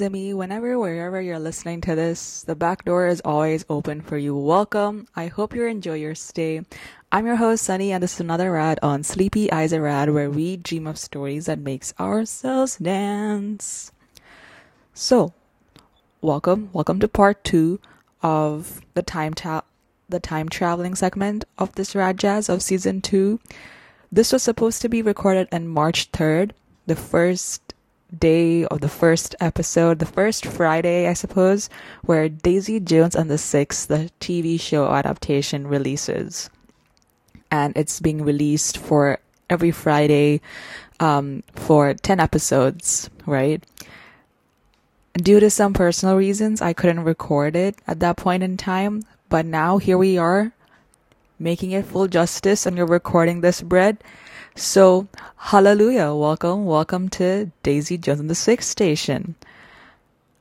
mes. Whenever, wherever you're listening to this, the back door is always open for you. Welcome. I hope you enjoy your stay. I'm your host, Sunny, and this is another rad on Sleepy Eyes a Rad, where we dream of stories that makes ourselves dance. So, welcome, welcome to part two of the time the time traveling segment of this rad jazz of season two. This was supposed to be recorded on March 3rd, the first day of the first episode, the first Friday, I suppose, where Daisy Jones and the Six, the TV show adaptation, releases. And it's being released for every Friday um, for 10 episodes, right? Due to some personal reasons, I couldn't record it at that point in time, but now here we are making it full justice and you're recording this bread. So, hallelujah. Welcome, welcome to Daisy Jones and the Six Station.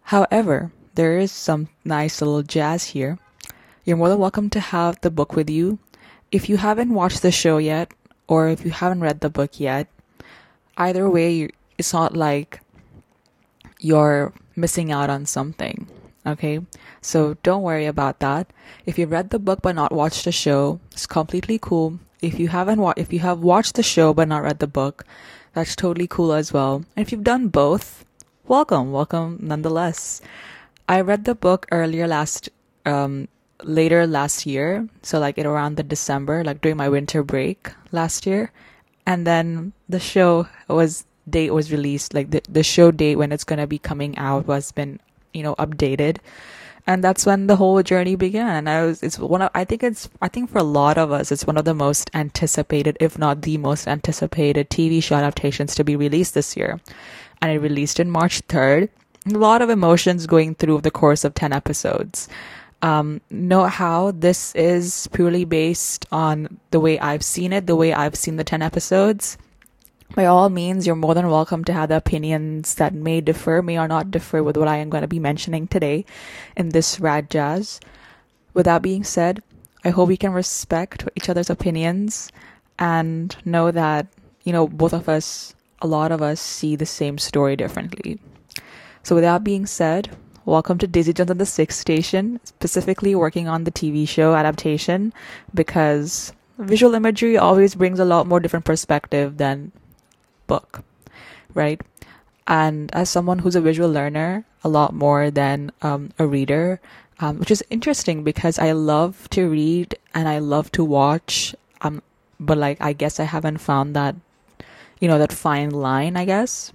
However, there is some nice little jazz here. You're more than welcome to have the book with you. If you haven't watched the show yet, or if you haven't read the book yet, either way, it's not like you're missing out on something. Okay, so don't worry about that. If you've read the book but not watched the show, it's completely cool. If you haven't wa- if you have watched the show but not read the book, that's totally cool as well. And if you've done both, welcome, welcome nonetheless. I read the book earlier last, um, later last year, so like it around the December, like during my winter break last year, and then the show was date was released, like the the show date when it's gonna be coming out was been you know updated and that's when the whole journey began. I was it's one of i think it's i think for a lot of us it's one of the most anticipated if not the most anticipated tv show adaptations to be released this year. And it released in march 3rd a lot of emotions going through the course of 10 episodes. Um, how this is purely based on the way i've seen it the way i've seen the 10 episodes by all means, you're more than welcome to have the opinions that may differ, may or not differ with what I am going to be mentioning today in this rad jazz. With that being said, I hope we can respect each other's opinions and know that, you know, both of us, a lot of us see the same story differently. So, with that being said, welcome to Daisy Jones and the Six Station, specifically working on the TV show adaptation because visual imagery always brings a lot more different perspective than book, right? And as someone who's a visual learner, a lot more than um, a reader, um, which is interesting because I love to read and I love to watch. Um, but like I guess I haven't found that, you know, that fine line. I guess,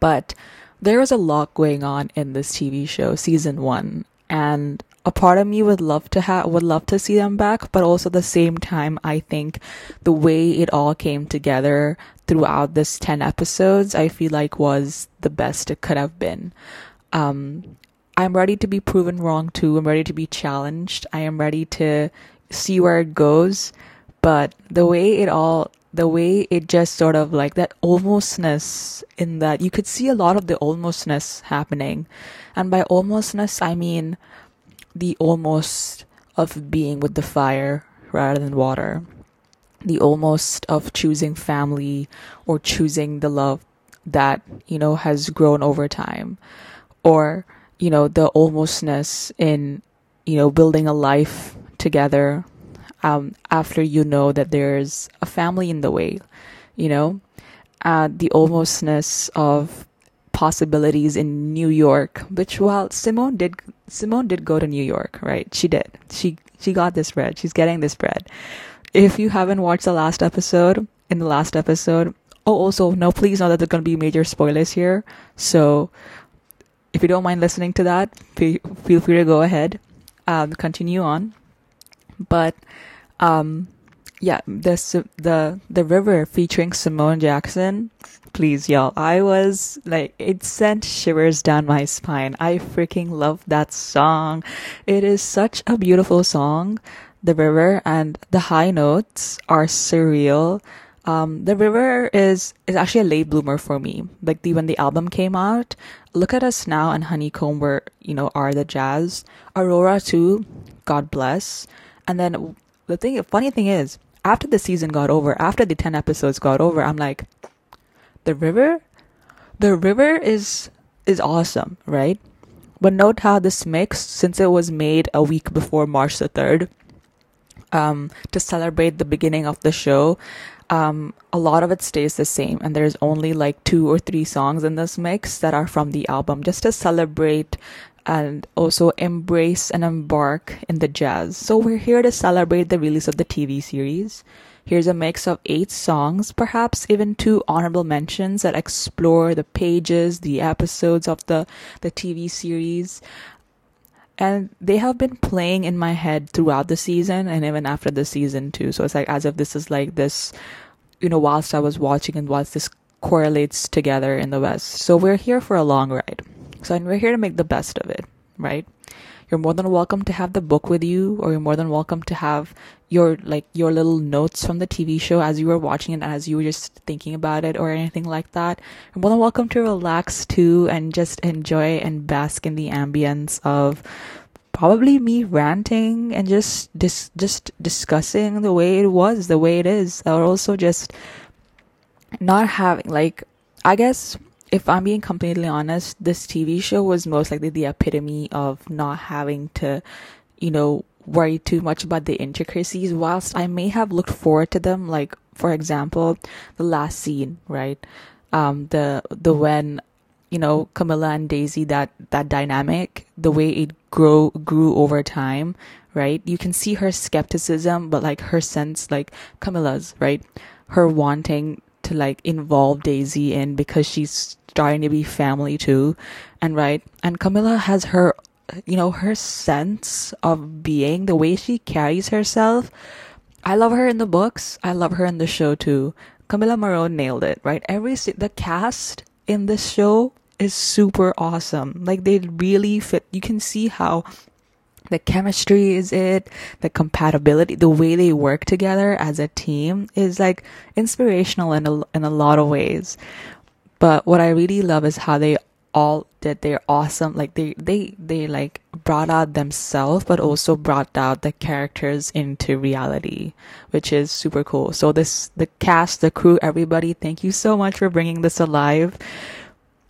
but there is a lot going on in this TV show, season one, and a part of me would love to have would love to see them back but also at the same time i think the way it all came together throughout this 10 episodes i feel like was the best it could have been. Um i'm ready to be proven wrong too. I'm ready to be challenged. I am ready to see where it goes. But the way it all the way it just sort of like that almostness in that you could see a lot of the almostness happening. And by almostness i mean the almost of being with the fire rather than water, the almost of choosing family or choosing the love that, you know, has grown over time, or, you know, the almostness in, you know, building a life together um, after you know that there's a family in the way, you know, uh, the almostness of possibilities in New York, which while Simone did Simone did go to New York, right? She did. She she got this bread. She's getting this bread. If you haven't watched the last episode, in the last episode, oh also no, please know that there's gonna be major spoilers here. So if you don't mind listening to that, feel free to go ahead. Um, continue on. But um yeah, the the the river featuring Simone Jackson. Please, y'all. I was like, it sent shivers down my spine. I freaking love that song. It is such a beautiful song. The river and the high notes are surreal. Um, the river is is actually a late bloomer for me. Like the when the album came out, look at us now and Honeycomb were you know are the jazz. Aurora too, God bless. And then the thing, funny thing is, after the season got over, after the 10 episodes got over, I'm like, the river? The river is, is awesome, right? But note how this mix, since it was made a week before March the 3rd, um, to celebrate the beginning of the show, um, a lot of it stays the same, and there's only like two or three songs in this mix that are from the album, just to celebrate and also embrace and embark in the jazz. So we're here to celebrate the release of the TV series. Here's a mix of eight songs, perhaps even two honorable mentions that explore the pages, the episodes of the, the TV series. And they have been playing in my head throughout the season and even after the season too. So it's like as if this is like this, you know, whilst I was watching and whilst this correlates together in the West. So we're here for a long ride. So, and we're here to make the best of it, right? You're more than welcome to have the book with you, or you're more than welcome to have your like your little notes from the TV show as you were watching it, and as you were just thinking about it, or anything like that. You're more than welcome to relax too and just enjoy and bask in the ambience of probably me ranting and just dis- just discussing the way it was, the way it is, or also just not having like I guess if I'm being completely honest, this TV show was most likely the epitome of not having to, you know, worry too much about the intricacies, whilst I may have looked forward to them. Like, for example, the last scene, right? Um, the, the when, you know Camila and Daisy that that dynamic the way it grow grew over time right you can see her skepticism but like her sense like Camila's right her wanting to like involve Daisy in because she's starting to be family too and right and Camila has her you know her sense of being the way she carries herself. I love her in the books. I love her in the show too. Camila Morrone nailed it right? Every the cast in this show is super awesome. Like they really fit. You can see how the chemistry is it. The compatibility the way they work together as a team is like inspirational in a, in a lot of ways. But what i really love is how they all did their awesome like they they they like brought out themselves but also brought out the characters into reality which is super cool. So this the cast the crew everybody thank you so much for bringing this alive.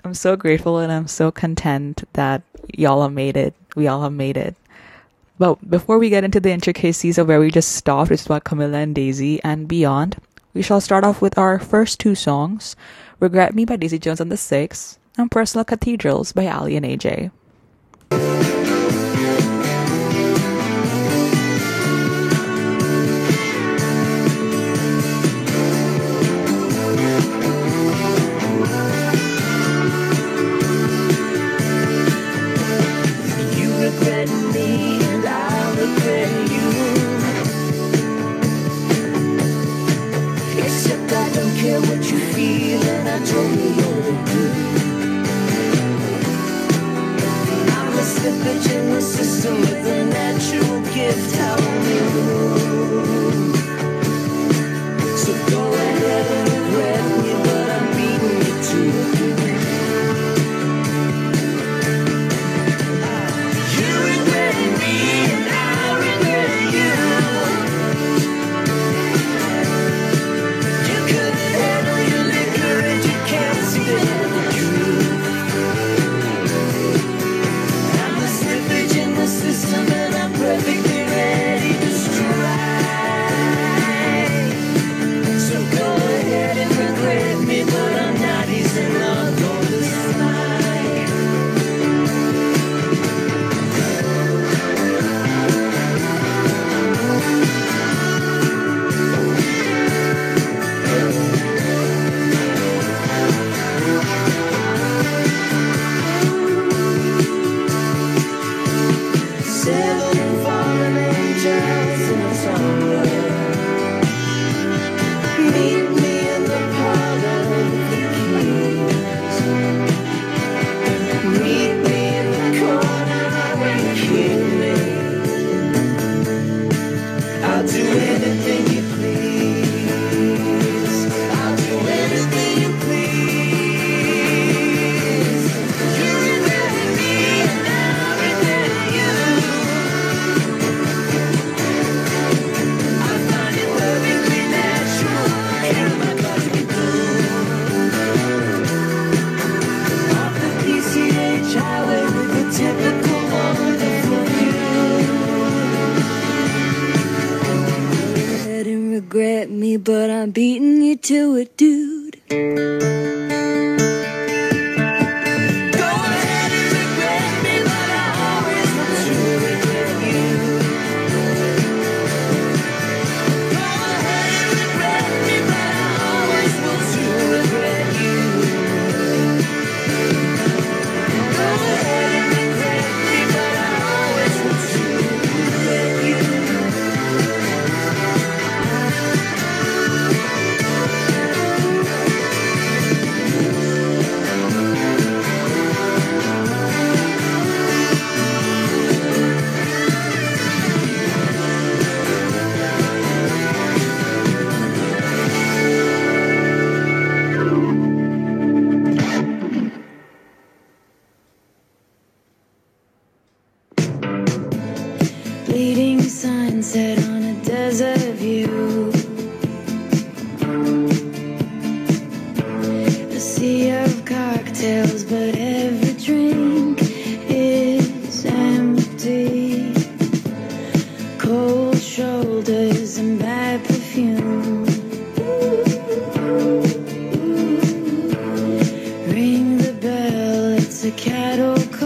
I'm so grateful and i'm so content that y'all have made it. We all have made it but before we get into the intricacies of where we just stopped, which is about Camila and Daisy and beyond, we shall start off with our first two songs Regret Me by Daisy Jones and the Six, and Personal Cathedrals by Aly and AJ. With a natural gift. How new. So go a cattle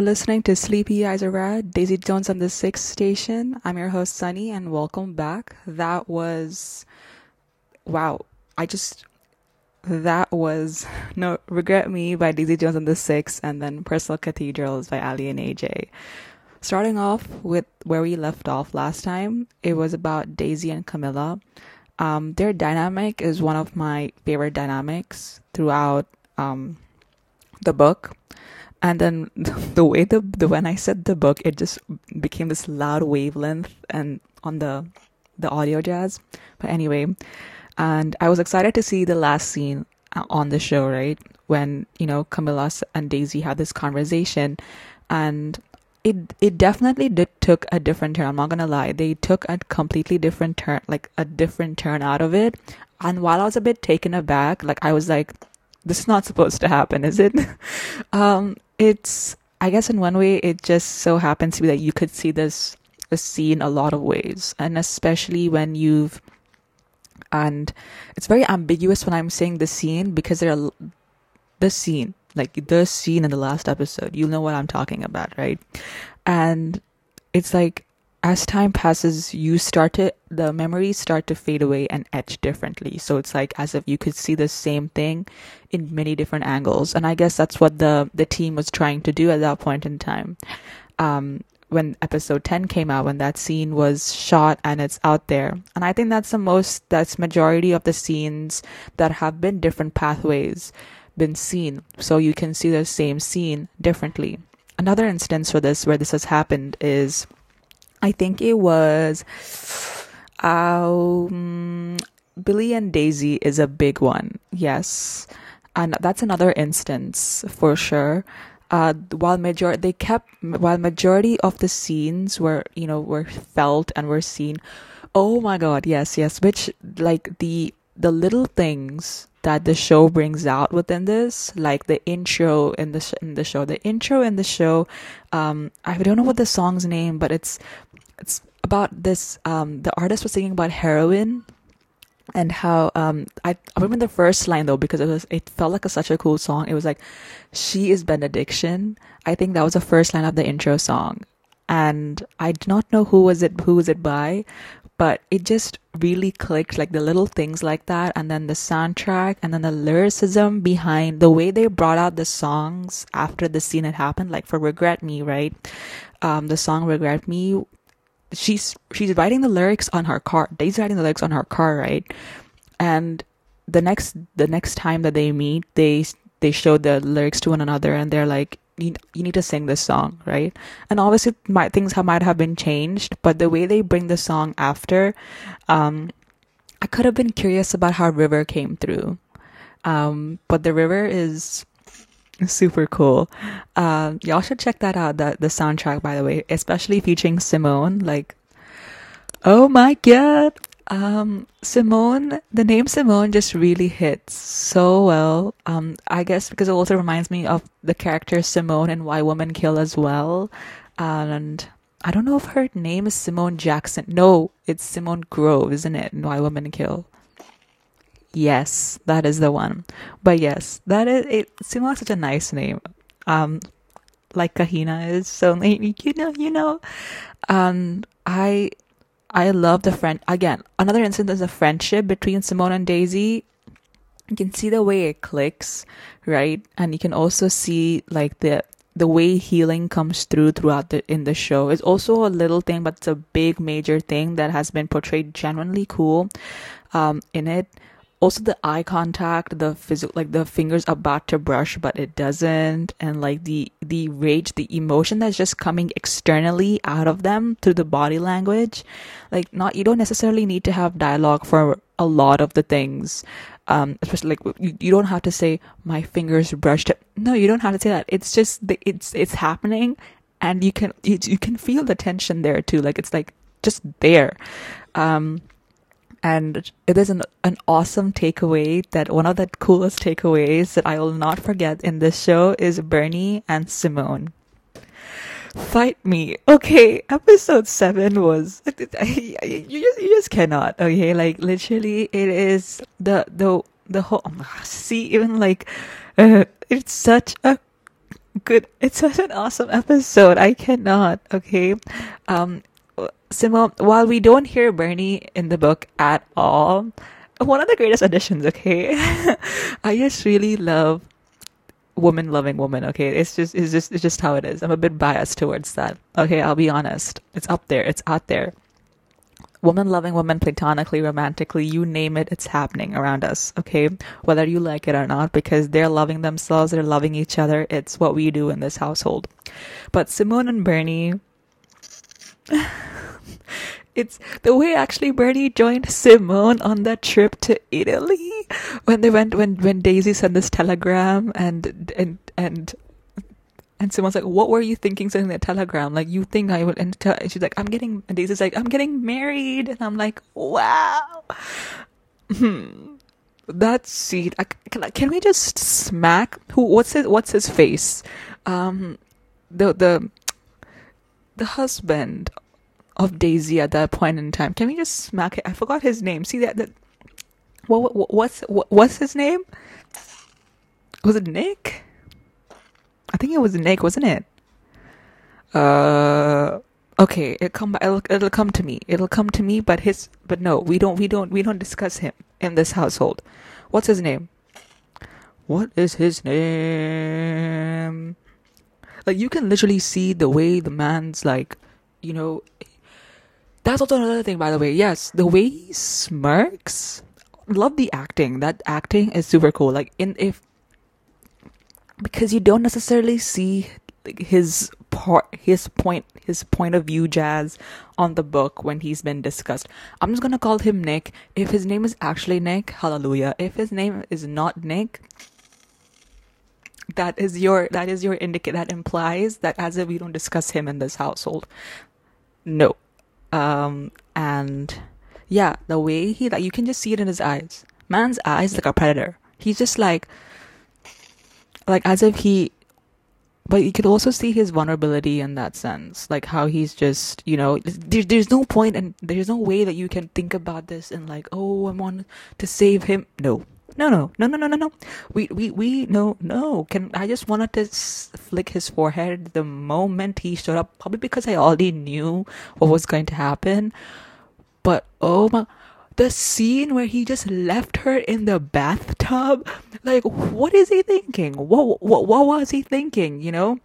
You're listening to Sleepy Eyes Are Red, Daisy Jones on the Six Station. I'm your host, Sunny, and welcome back. That was. Wow. I just. That was No Regret Me by Daisy Jones on the Six, and then Personal Cathedrals by Aly and AJ. Starting off with where we left off last time, it was about Daisy and Camila. Um, their dynamic is one of my favorite dynamics throughout um, the book and then the way the, the when I said the book, it just became this loud wavelength and on the the audio jazz. But anyway, and I was excited to see the last scene uh, on the show, right? When you know Camila and Daisy had this conversation, and it it definitely did took a different turn. I'm not gonna lie, they took a completely different turn, like a different turn out of it. And while I was a bit taken aback, like I was like, this is not supposed to happen, is it? um, it's I guess in one way it just so happens to be that you could see this this scene a lot of ways, and especially when you've and it's very ambiguous when I'm saying the scene because there are the scene like the scene in the last episode. You know what I'm talking about, right? And it's like as time passes, you start to the memories start to fade away and etch differently. So it's like as if you could see the same thing in many different angles. And I guess that's what the the team was trying to do at that point in time. Um, when episode 10 came out when that scene was shot and it's out there and i think that's the most that's majority of the scenes that have been different pathways been seen so you can see the same scene differently another instance for this where this has happened is i think it was um billy and daisy is a big one. Yes. And that's another instance for sure. Uh, while major they kept while majority of the scenes were you know were felt and were seen oh my god yes yes which like the the little things that the show brings out within this like the intro in the sh- in the show the intro in the show um i don't know what the song's name but it's it's about this um the artist was singing about heroin and how um I, I remember the first line though because it was it felt like a, such a cool song. It was like she is benediction. I think that was the first line of the intro song. And i do not know who was it who was it by but it just really clicked like the little things like that and then the soundtrack and then the lyricism behind the way they brought out the songs after the scene had happened like for regret me right? Um the song regret me she's she's writing the lyrics on her car daisy's writing the lyrics on her car right? And the next the next time that they meet they they show the lyrics to one another and they're like you, you need to sing this song right? And obviously my, things have, might have been changed but the way they bring the song after um i could have been curious about how river came through. Um but the river is super cool. Um y'all should check that out the the soundtrack by the way especially featuring simone like oh my god. Um simone the name simone just really hits so well. Um i guess because it also reminds me of the character simone in why women kill as well. And i don't know if her name is simone jackson. No it's simone grove isn't it why women kill yes that is the one but yes that is it simone is such a nice name um like kahina is so you know you know um i I love the friend again. Another instance is of friendship between Simone and Daisy. You can see the way it clicks, right? And you can also see like the the way healing comes through throughout the in the show. It's also a little thing, but it's a big major thing that has been portrayed genuinely cool um, in it. Also, the eye contact, the physical, like the fingers about to brush, but it doesn't, and like the the rage, the emotion that's just coming externally out of them through the body language. Like, not you don't necessarily need to have dialogue for a lot of the things. Um, especially like you, you don't have to say my fingers brushed. No, you don't have to say that. It's just the, it's it's happening, and you can you, you can feel the tension there too. Like it's like just there. Um, and it is an, an awesome takeaway that one of the coolest takeaways that I will not forget in this show is Bernie and Simone. Fight me. Okay, episode 7 was you just you just cannot. Okay, like literally it is the the the whole see even like uh, it's such a good it's such an awesome episode. I cannot. Okay. Um Simone, while we don't hear Bernie in the book at all, one of the greatest additions, okay? I just really love woman loving woman, okay? It's just it's just it's just how it is. I'm a bit biased towards that. Okay, I'll be honest. It's up there, it's out there. Woman loving woman platonically, romantically, you name it, it's happening around us, okay? Whether you like it or not, because they're loving themselves, they're loving each other. It's what we do in this household. But Simone and Bernie it's the way actually Bernie joined Simone on that trip to Italy when they went when when Daisy sent this telegram and and and and Simone's like, "What were you thinking sending that telegram? Like, you think I would?" And, tell, and she's like, "I'm getting." And Daisy's like, "I'm getting married," and I'm like, "Wow." Hmm. That seed. I, can, can we just smack who? What's his? What's his face? Um, the the the husband of Daisy at that point in time. Can we just smack it? I forgot his name. See that? that what, what what's what, what's his name? Was it Nick? I think it was Nick, wasn't it? Uh okay, it come it'll, it'll come to me. It'll come to me, but his but no, we don't we don't we don't discuss him in this household. What's his name? What is his name? Like you can literally see the way the man's like, you know, that's also another thing, by the way. Yes, the way he smirks. Love the acting. That acting is super cool. Like in if because you don't necessarily see his part his point his point of view jazz on the book when he's been discussed i'm just gonna call him nick if his name is actually nick hallelujah if his name is not nick that is your that is your indicate that implies that as if we don't discuss him in this household no um and yeah the way he like you can just see it in his eyes. Man's eyes like a predator. He's just like like as if he but you could also see his vulnerability in that sense. Like how he's just you know there, there's no point and there's no way that you can think about this and like oh i want to save him. No no no no no no no no. We we we no no. Can i just wanted to flick his forehead the moment he showed up probably because i already knew what was going to happen. But oh my the scene where he just left her in the bathtub like what is he thinking? What what what was he thinking you know?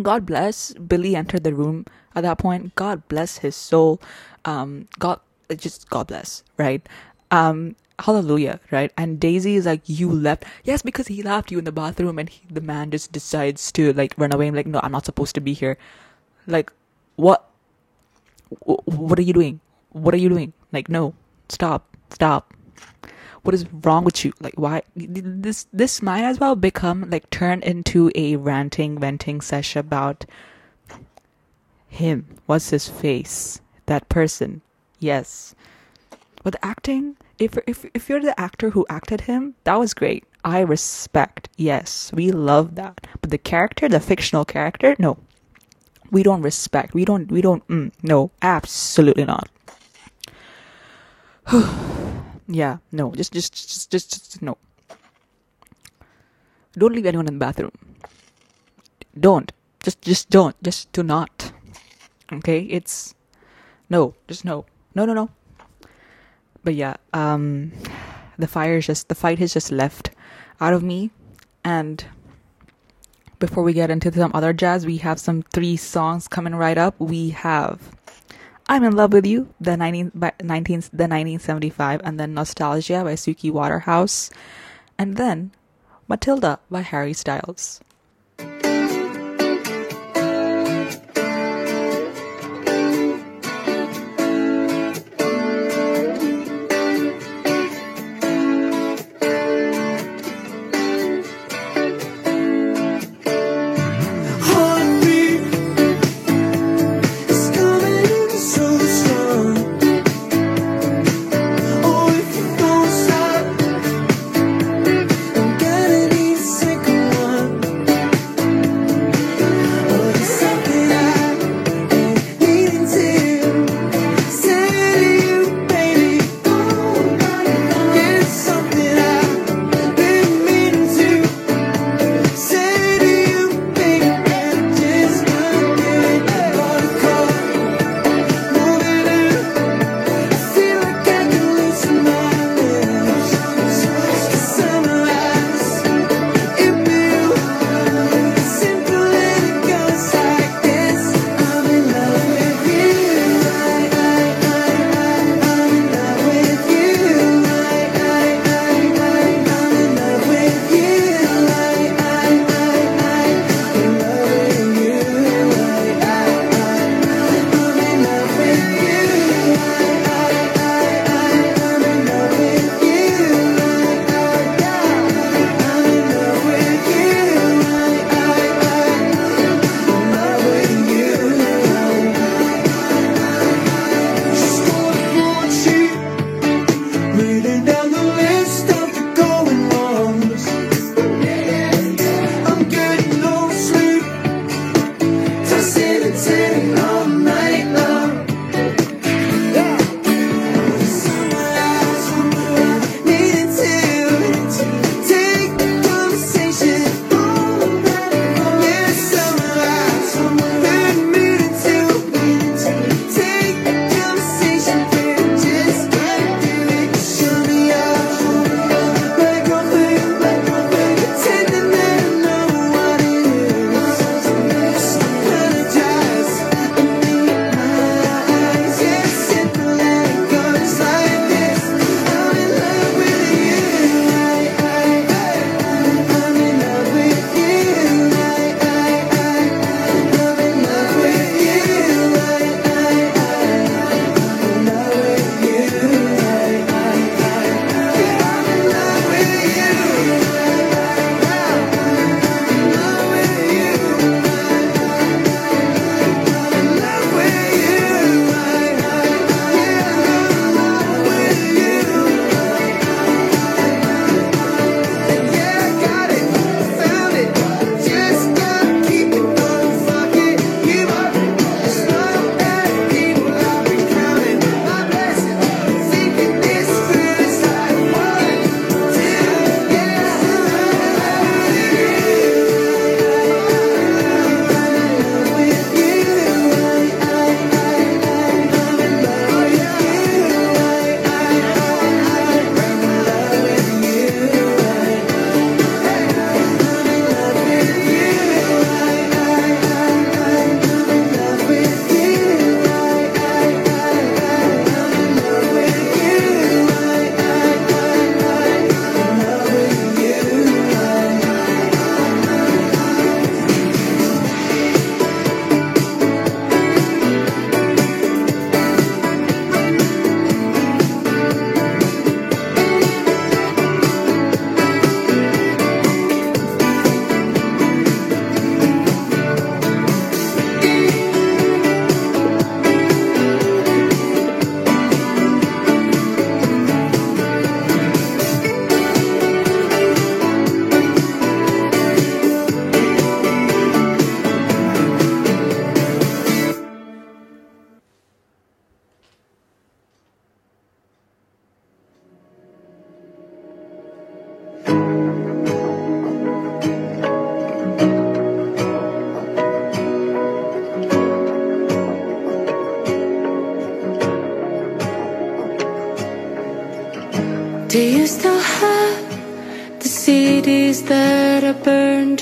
God bless billy entered the room at that point. God bless his soul. Um god just god bless right? Um hallelujah right? And daisy is like you left. Yes because he left you in the bathroom and he, the man just decides to like run away I'm like no i'm not supposed to be here. Like what what are you doing? What are you doing? Like no stop stop. What is wrong with you? Like why this this might as well become like turn into a ranting venting session about him. What's his face? That person. Yes. But the acting if if if you're the actor who acted him that was great. I respect yes we love that. But the character the fictional character no. We don't respect we don't we don't mm, no absolutely not. Yeah no just just just just, just no. Don't leave anyone in the bathroom. Don't just just don't just do not. Okay it's no just no. No no no but yeah um the fire is just the fight has just left out of me. And before we get into some other jazz we have some three songs coming right up. We have I'm in Love with You, the 19, by 19, the 1975, and then Nostalgia by Suki Waterhouse, and then Matilda by Harry Styles.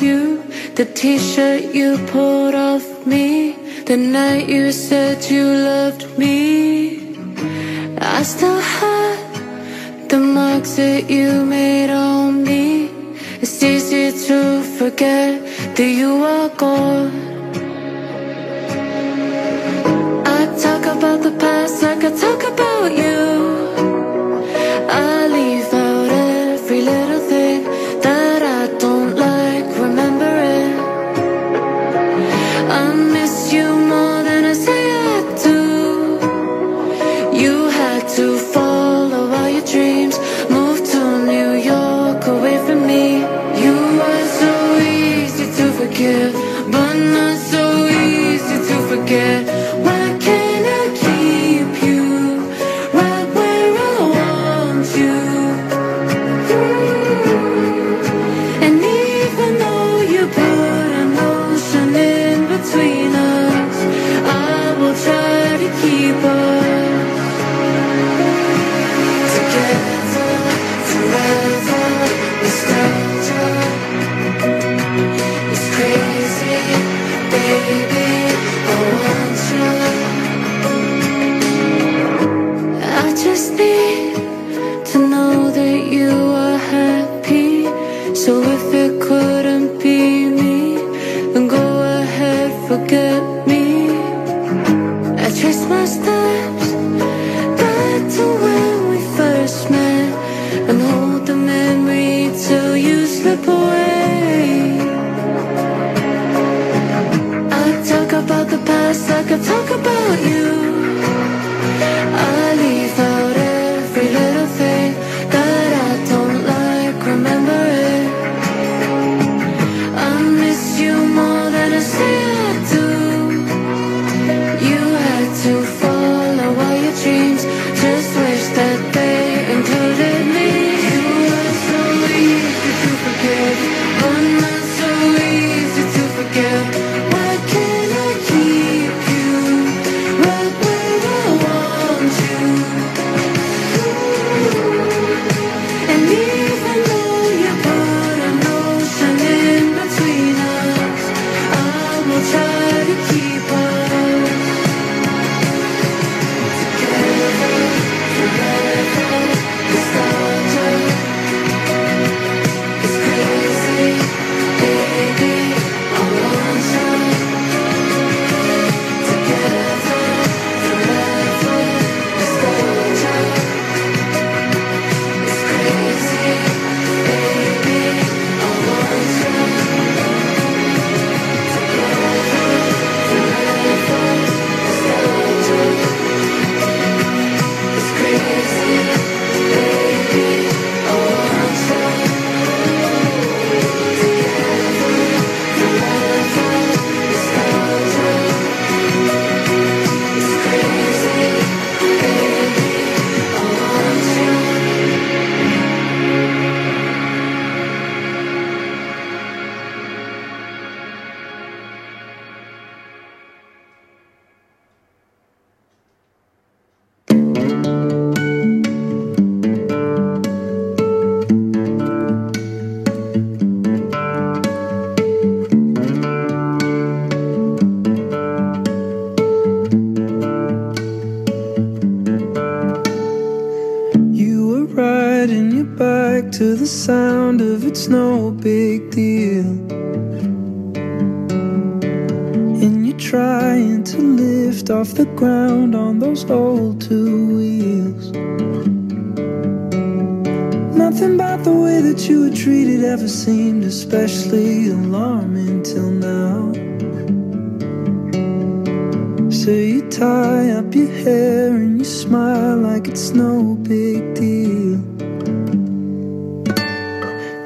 you The t-shirt you pulled off me The night you said you loved me. I still have the marks that you made on me. It's easy to forget that you are gone.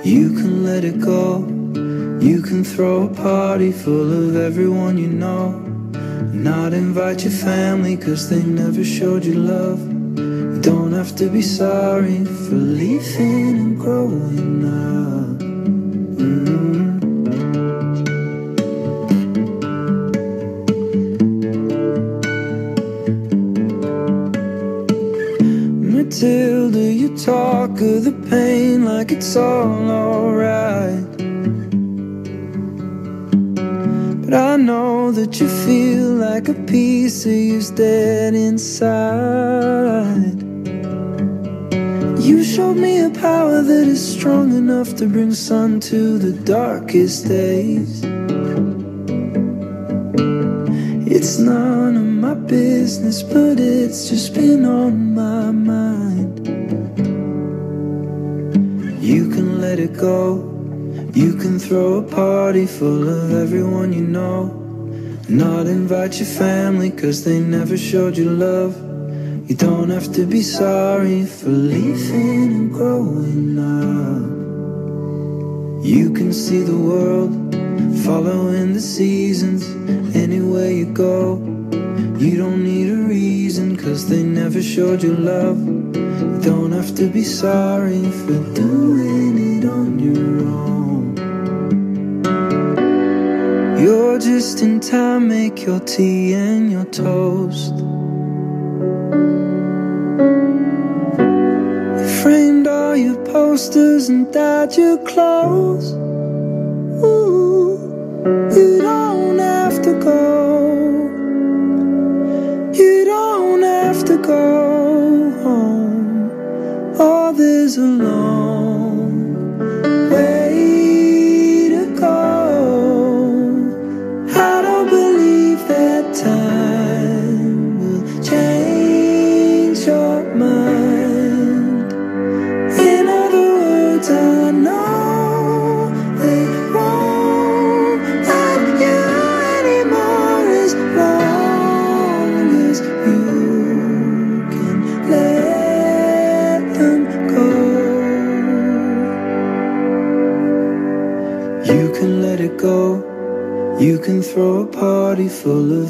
You can let it go. You can throw a party full of everyone you know. Not invite your family cause they never showed you love. You don't have to be sorry for leaving and growing up. Mm -hmm talk of the pain like it's all alright. But I know that you feel like a piece of you's dead inside. You showed me a power that is strong enough to bring sun to the darkest days. It's none of my business, but it's just been on my mind. You can let it go. You can throw a party full of everyone you know. Not invite your family, cause they never showed you love. You don't have to be sorry for leaving and growing up. You can see the world following the seasons anywhere you go. You don't need a reason, cause they never showed you love. Don't have to be sorry for doing it on your own. You're just in time, make your tea and your toast. You framed all your posters and dyed your clothes. Ooh, you don't have to go. You don't have to go. Oh, this a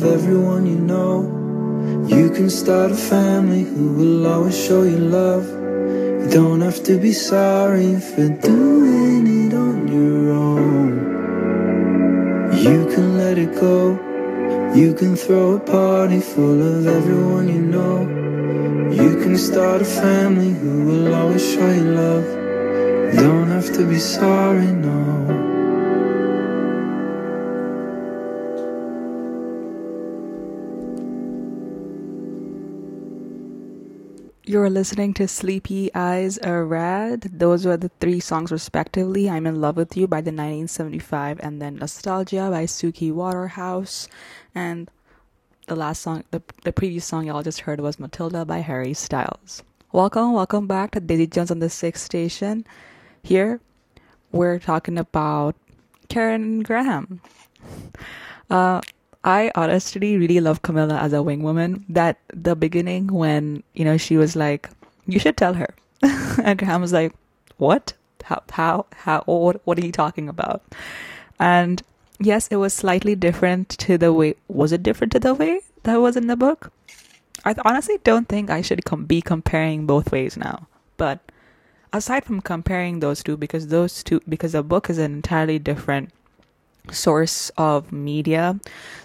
everyone you know. You can start a family who will always show you love. You don't have to be sorry for doing it on your own. You can let it go. You can throw a party full of everyone you know. You can start a family who will always show you love. You don't have to be sorry, no. You're listening to Sleepy Eyes Are Rad. Those were the three songs respectively. I'm in Love with You by the 1975 and then Nostalgia by Suki Waterhouse and the last song the, the previous song y'all just heard was Matilda by Harry Styles. Welcome, welcome back to Daisy Jones and the Six Station. Here we're talking about Karen Graham. Uh I honestly really love Camila as a wing woman. That the beginning when, you know, she was like, You should tell her. and Graham was like, What? How how how what what are you talking about? And yes, it was slightly different to the way was it different to the way that was in the book? I honestly don't think I should com- be comparing both ways now. But aside from comparing those two because those two because the book is an entirely different source of media,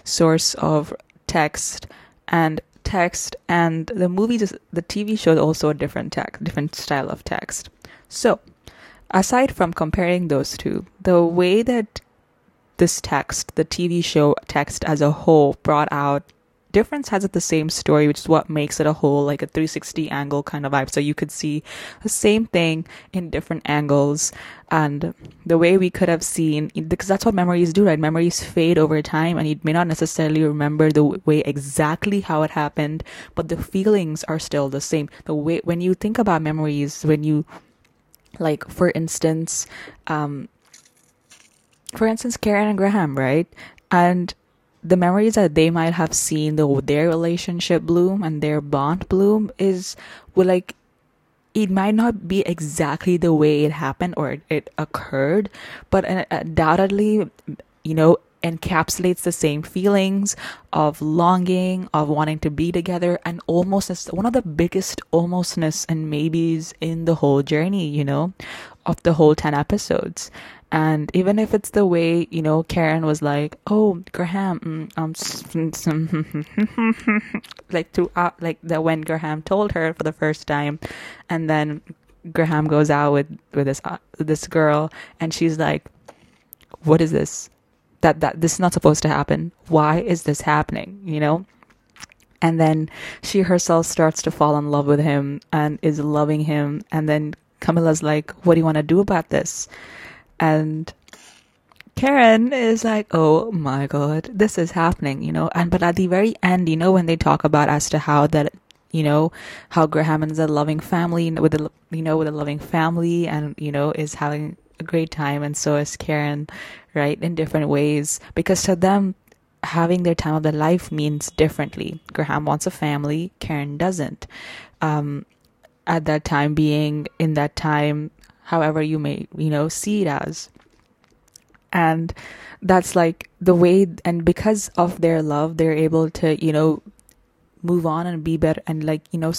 source of text, and text, and the movie, just the TV show also a different text, different style of text. So, aside from comparing those two, the way that this text, the TV show text as a whole, brought out different sides of the same story, which is what makes it a whole, like a 360 angle kind of vibe. So you could see the same thing in different angles and the way we could have seen, because that's what memories do, right? Memories fade over time and you may not necessarily remember the way exactly how it happened, but the feelings are still the same. The way, when you think about memories, when you, like, for instance, um, for instance, Karen and Graham, right? And the memories that they might have seen the their relationship bloom and their bond bloom is well like it might not be exactly the way it happened or it, it occurred but uh, undoubtedly you know encapsulates the same feelings of longing of wanting to be together and almost one of the biggest almostness and maybes in the whole journey you know of the whole 10 episodes and even if it's the way you know karen was like oh graham mm, um like throughout like that when graham told her for the first time and then Graham goes out with with this uh, this girl, and she's like, "What is this? That that this is not supposed to happen. Why is this happening?" You know. And then she herself starts to fall in love with him and is loving him. And then Camila's like, "What do you want to do about this?" And Karen is like, oh my god, this is happening, you know. And but at the very end, you know, when they talk about as to how that, you know, how Graham is a loving family with a, you know, with a loving family, and you know, is having a great time, and so is Karen, right, in different ways, because to them, having their time of their life means differently. Graham wants a family, Karen doesn't. Um, at that time, being in that time, however you may, you know, see it as and that's like the way and because of their love they're able to you know move on and be better and like you know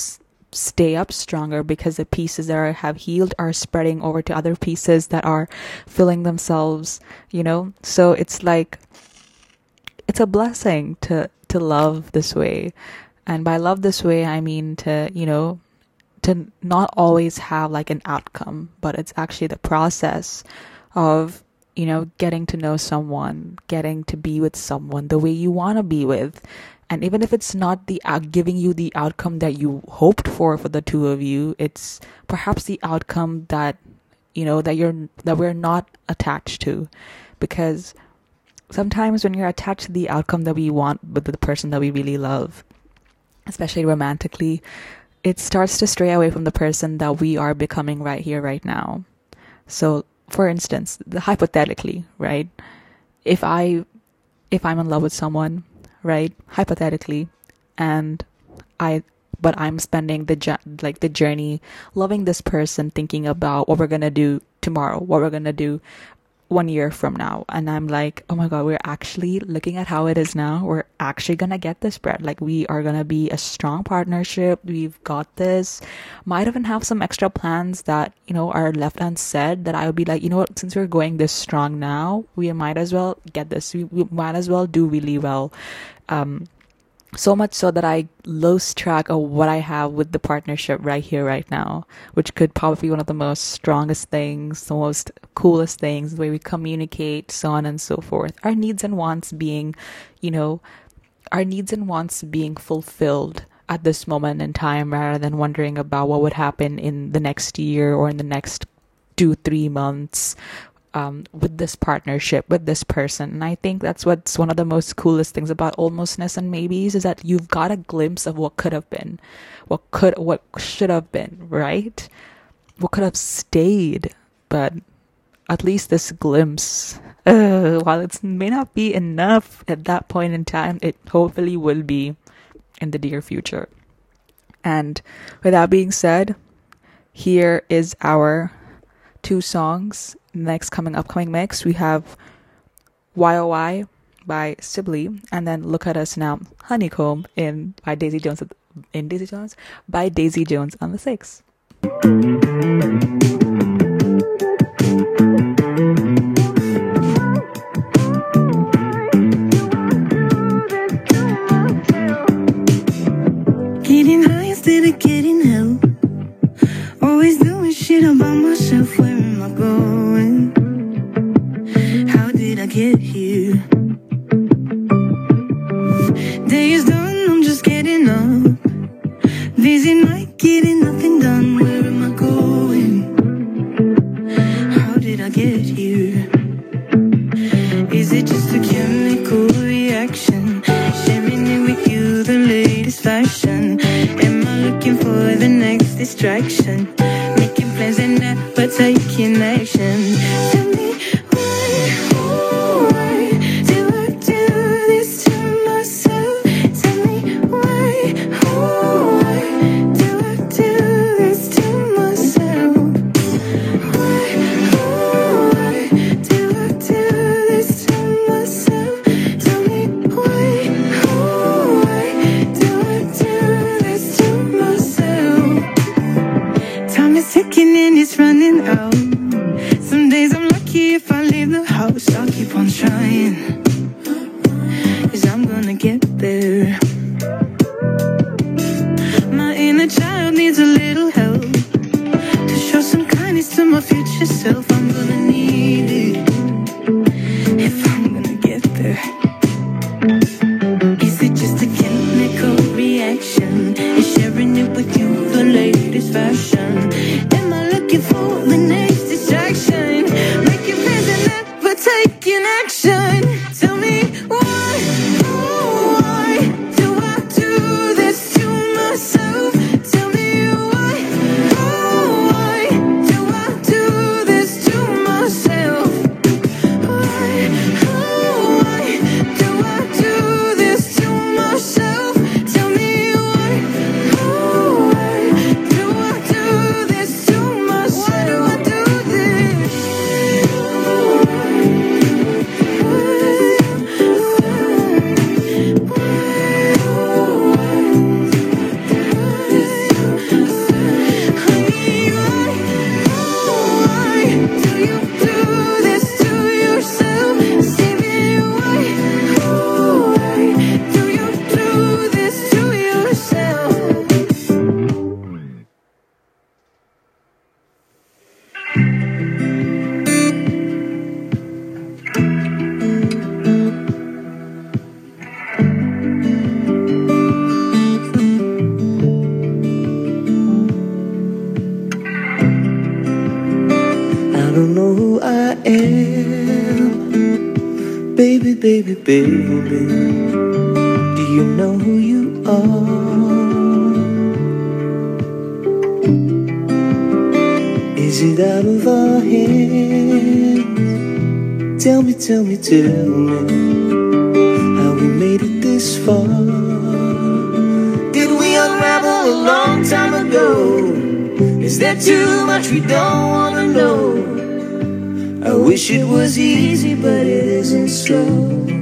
stay up stronger because the pieces that are, have healed are spreading over to other pieces that are filling themselves you know so it's like it's a blessing to to love this way and by love this way i mean to you know to not always have like an outcome but it's actually the process of you know, getting to know someone, getting to be with someone the way you want to be with. And even if it's not the uh, giving you the outcome that you hoped for for the two of you, it's perhaps the outcome that you know that you're that we're not attached to because sometimes when you're attached to the outcome that we want with the person that we really love, especially romantically, it starts to stray away from the person that we are becoming right here right now. So for instance, the, hypothetically, right? If I if I'm in love with someone, right? Hypothetically, and I but I'm spending the like the journey loving this person, thinking about what we're to do tomorrow, what we're to do one year from now and i'm like oh my god we're actually looking at how it is now. We're actually gonna get this bread. Like we are gonna be a strong partnership. We've got this. Might even have some extra plans that you know are left unsaid that i would be like you know what since we're going this strong now we might as well get this. We, we might as well do really well um so much so that I lose track of what I have with the partnership right here, right now, which could probably be one of the most strongest things, the most coolest things, the way we communicate, so on and so forth. Our needs and wants being, you know, our needs and wants being fulfilled at this moment in time rather than wondering about what would happen in the next year or in the next two, three months um, with this partnership with this person. And I think that's what's one of the most coolest things about almostness and maybes is that you've got a glimpse of what could have been, what could, what should have been, right? What could have stayed, but at least this glimpse, uh, while it may not be enough at that point in time, it hopefully will be in the near future. And with that being said, here is our two songs next coming upcoming mix we have YOY by Sibley and then Look at Us Now Honeycomb in by Daisy Jones in Daisy Jones by Daisy Jones and the Six. Getting high instead of getting help. Always doing shit about distraction? Making plans and never taking action. Baby, do you know who you are? Is it out of our hands? Tell me, tell me, tell me how we made it this far. Did we unravel a long time ago? Is there too much we don't wanna know? I wish it was easy, but it isn't so.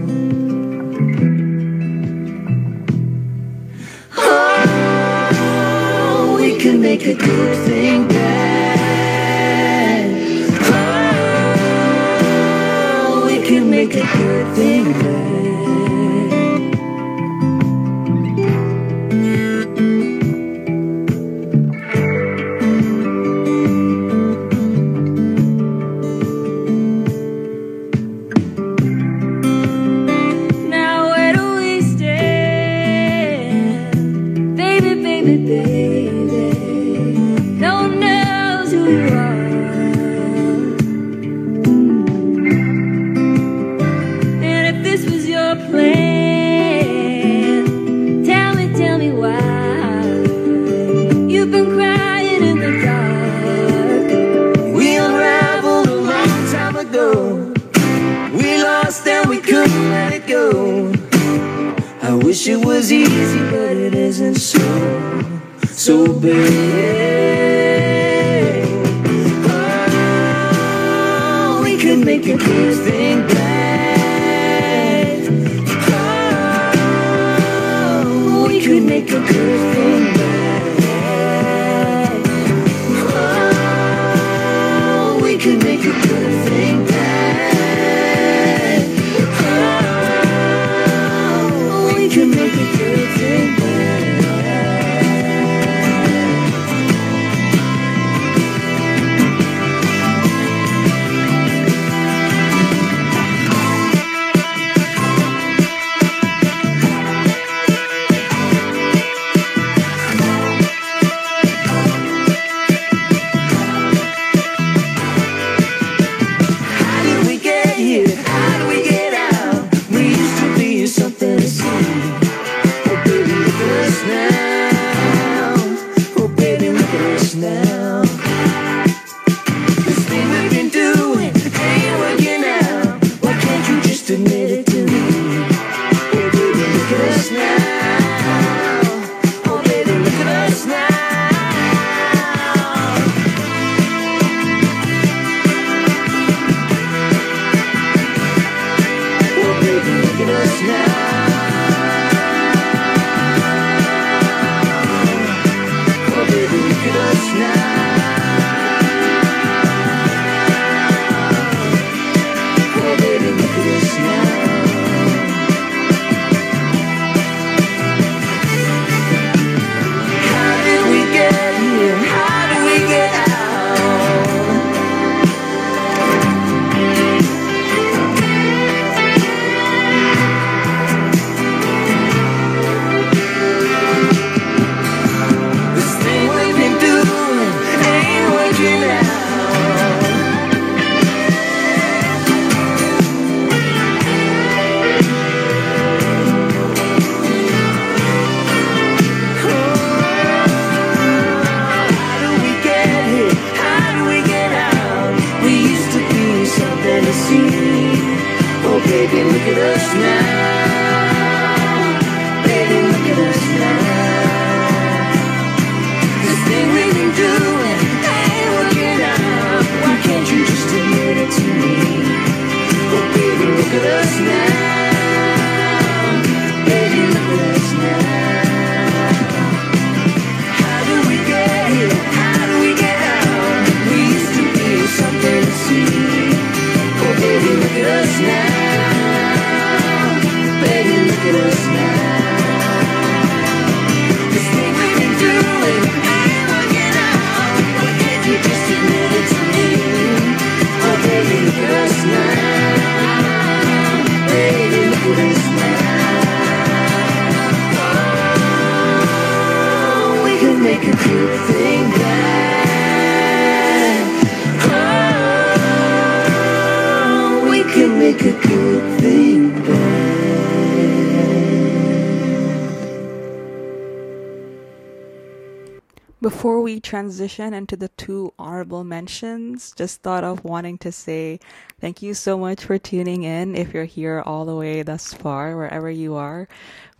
Transition into the two honorable mentions, just thought of wanting to say thank you so much for tuning in. If you're here all the way thus far, wherever you are,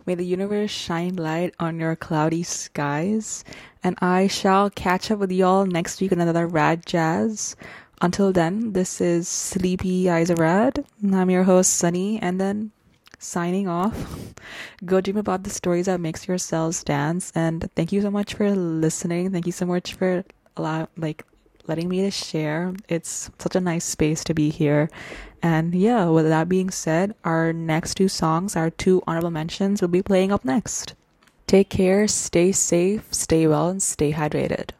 may the universe shine light on your cloudy skies. And I shall catch up with y'all next week with another Rad Jazz. Until then, this is Sleepy Eyes of Rad. I'm your host, Sunny, and then signing off. Go dream about the stories that makes yourselves dance. And thank you so much for listening. Thank you so much for allow like letting me to share. It's such a nice space to be here. And yeah, with that being said, our next two songs, our two honorable mentions, will be playing up next. Take care, stay safe, stay well, and stay hydrated.